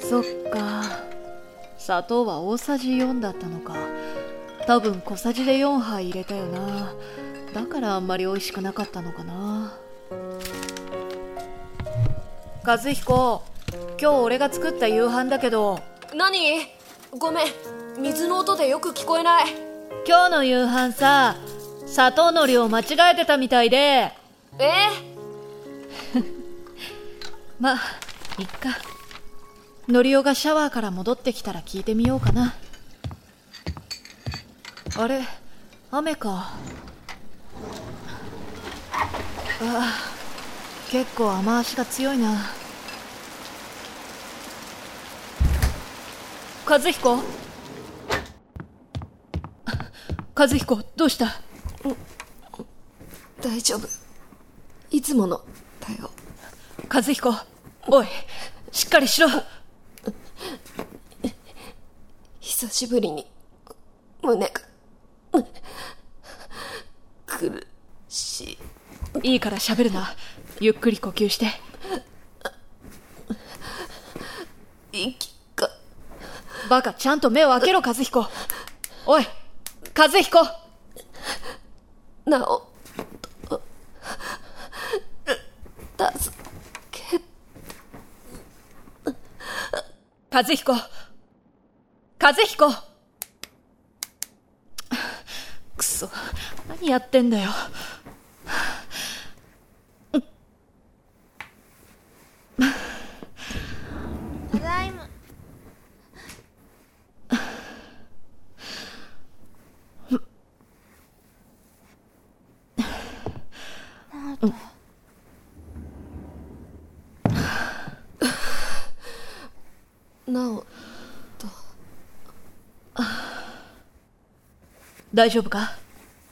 そっか。砂糖は大さじ4だったのか。多分小さじで4杯入れたよな。だからあんまり美味しくなかったのかな。和彦今日俺が作った夕飯だけど。何？ごめん。水の音でよく聞こえない。今日の夕飯さ砂糖の量間違えてたみたいで。え？まあいっか。のりおがシャワーから戻ってきたら聞いてみようかな。あれ雨か。ああ結構雨足が強いな。和彦？和彦どうした？大丈夫。いつもの。だよ。和彦おいしっかりしろ。久しぶりに胸が苦しい。いいから喋るな。ゆっくり呼吸して。息が。バカちゃんと目を開けろ和彦おい和彦なおと助け和彦和彦くそ。何やってんだよ。大丈夫か？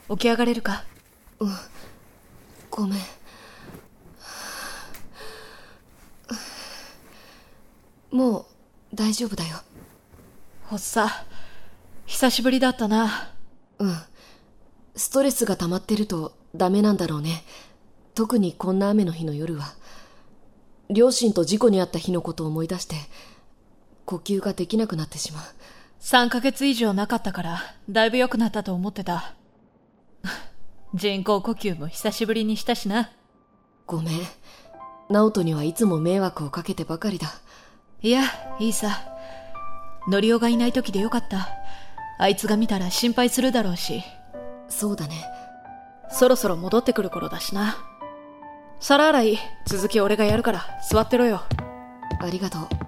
起き上がれるか？ごめん。もう大丈夫だよ。発作。久しぶりだったな。うん。ストレスが溜まってるとダメなんだろうね。特にこんな雨の日の夜は。両親と事故に遭った日のことを思い出して呼吸ができなくなってしまう3ヶ月以上なかったからだいぶ良くなったと思ってた。人工呼吸も久しぶりにしたしな。ごめん。直人にはいつも迷惑をかけてばかりだ。いやいいさ。のりおがいない時でよかった。あいつが見たら心配するだろうし。そうだね。そろそろ戻ってくる頃だしな。皿洗い続き俺がやるから座ってろよ。ありがとう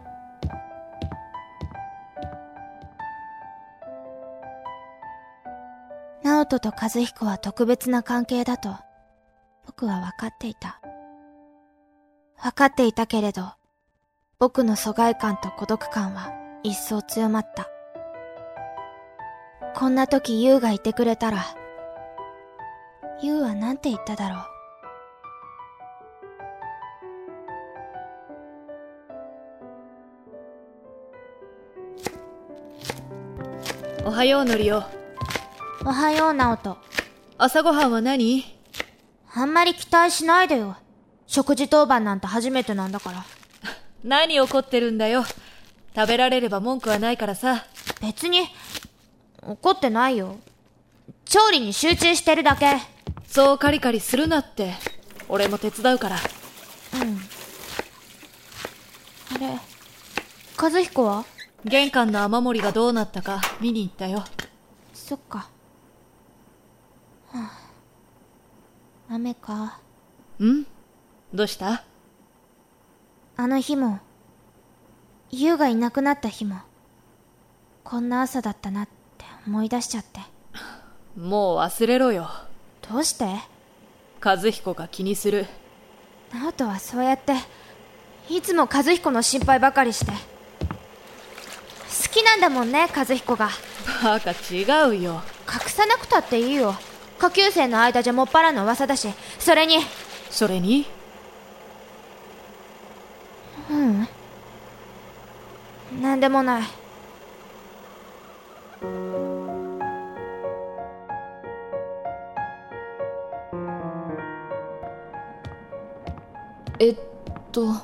人と和彦は特別な関係だと僕は分かっていた。分かっていたけれど僕の疎外感と孤独感は一層強まった。こんな時優がいてくれたら優はなんて言っただろう。おはようのりおおはよう直人朝ごはんは何？あんまり期待しないでよ。食事当番なんて初めてなんだから。何怒ってるんだよ。食べられれば文句はないからさ。別に怒ってないよ。調理に集中してるだけ。そうカリカリするなって。俺も手伝うから。うん。あれ和彦は？玄関の雨漏りがどうなったか見に行ったよ。そっか、はあ、雨か？ん？どうした？あの日も優がいなくなった日もこんな朝だったなって思い出しちゃって。もう忘れろよ。どうして？和彦が気にする。直人はそうやっていつも和彦の心配ばかりして。好きなんだもんね和彦が。バカ違うよ。隠さなくたっていいよ下級生の間じゃもっぱらの噂だしそれに。それに？うん。なんでもない。えっとん？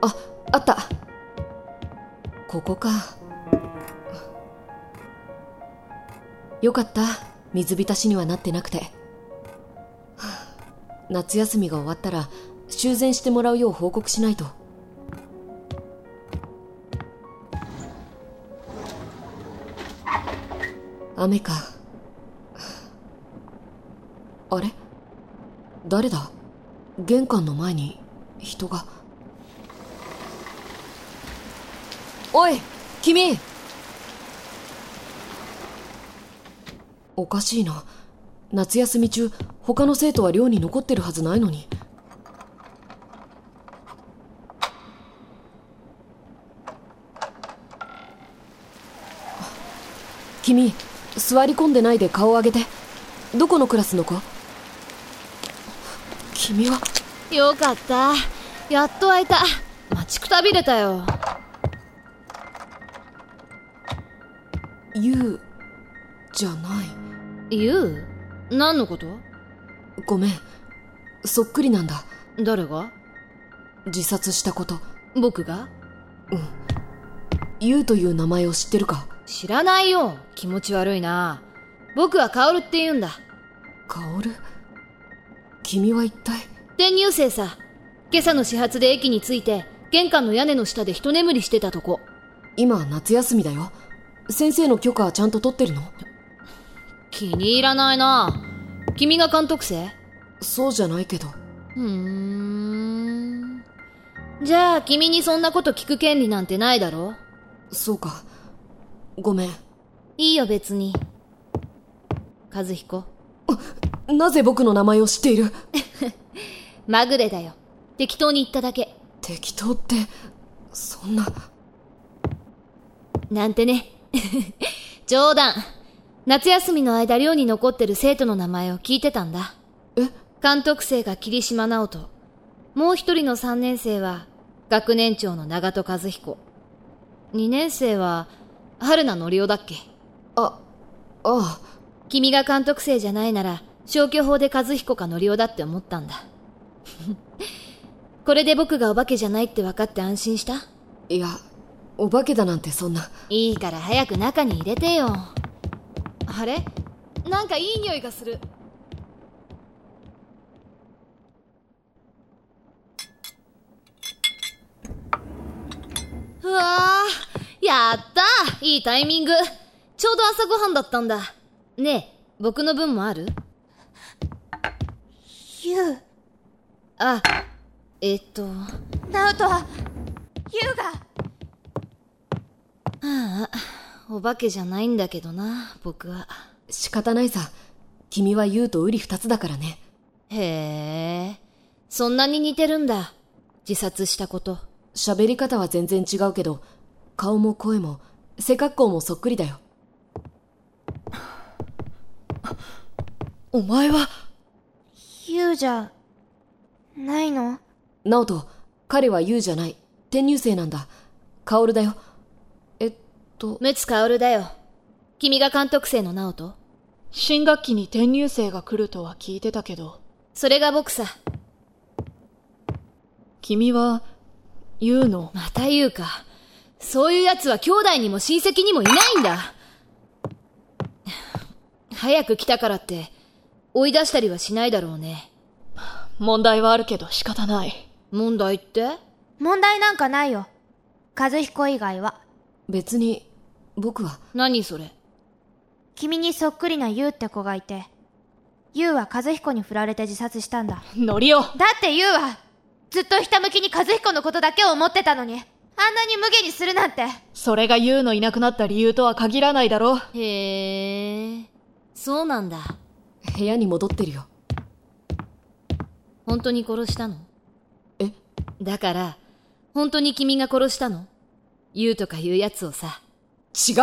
ああった。ここかよかった。水浸しにはなってなくて。はあ夏休みが終わったら修繕してもらうよう報告しないと。雨か。あれ？誰だ？玄関の前に人が。おい君！おかしいな。夏休み中他の生徒は寮に残ってるはずないのに。君座り込んでないで顔を上げて。どこのクラスの子？君は？よかった。やっと会えた。待ちくたびれたよ。ユウじゃない。ユウ何のこと？ごめん。そっくりなんだ。誰が？自殺したこと。僕が？ユウという名前を知ってるか。知らないよ。気持ち悪いな。僕はカオルって言うんだ。カオル？君は一体？転入生さ。今朝の始発で駅に着いて玄関の屋根の下で一眠りしてたとこ。今夏休みだよ。先生の許可はちゃんと取ってるの？気に入らないな。君が監督生？そうじゃないけど。うーん。じゃあ君にそんなこと聞く権利なんてないだろ？そうか。ごめん。いいよ別に。和彦。なぜ僕の名前を知っている？まぐれだよ。適当に言っただけ。適当ってそんな。なんてね。冗談夏休みの間寮に残ってる生徒の名前を聞いてたんだ。え監督生が霧島直人。もう一人の三年生は学年長の長戸和彦。二年生は春名則夫だっけ？あああ。君が監督生じゃないなら消去法で和彦か則夫だって思ったんだ。これで僕がお化けじゃないって分かって安心した？いやお化けだなんてそんな。いいから早く中に入れてよあれ？なんかいい匂いがする。うわーやったいいタイミング。ちょうど朝ごはんだったんだ。ねえ僕の分もある？ユウ。あえっと。ナオトはユウが。ああお化けじゃないんだけどな僕は。仕方ないさ。君はユウとウリ二つだからね。へえ。そんなに似てるんだ自殺したこと。喋り方は全然違うけど顔も声も背格好もそっくりだよ。お前は？ユウじゃないの？ナオト彼はユウじゃない。転入生なんだ。カオルだよとムツカオルだよ。君が監督生のナオト新学期に転入生が来るとは聞いてたけど、それが僕さ。君は、ユウの、また言うか。そういう奴は兄弟にも親戚にもいないんだ。早く来たからって追い出したりはしないだろうね。問題はあるけど仕方ない。問題って？問題なんかないよ。和彦以外は。別に僕は。何それ？君にそっくりなユウって子がいてユウは和彦に振られて自殺したんだ。ノリオだってユウはずっとひたむきに和彦のことだけを思ってたのにあんなに無下にするなんて。それがユウのいなくなった理由とは限らないだろへえそうなんだ。部屋に戻ってるよ。本当に殺したの？え？だから本当に君が殺したの？言うとか言うやつをさ違う。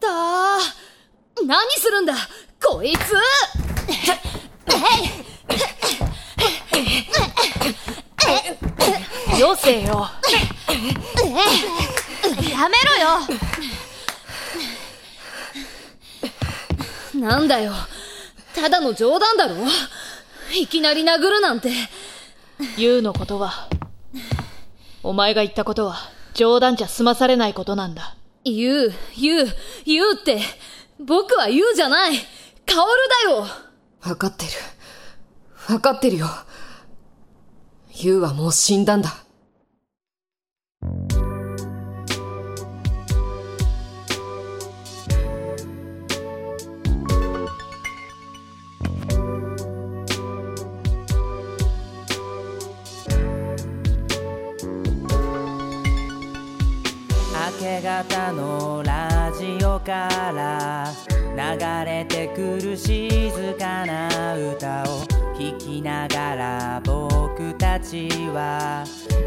だー。何するんだこいつ。よせよ。やめろよ。なんだよ。ただの冗談だろ。いきなり殴るなんて。ユウのことは、お前が言ったことは冗談じゃ済まされないことなんだ。ユウ、ユウ、ユウって、僕はユウじゃない。カオルだよわかってる。わかってるよ。ユウはもう死んだんだ。方のラジオから流れてくる静かな歌を聴きながら僕たちは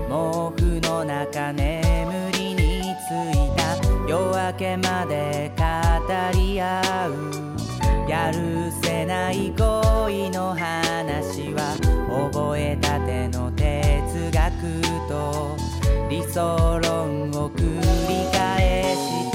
毛布の中眠りについた夜明けまで語り合う。やるせない恋の話は覚えたての哲学と理想論を繰り返して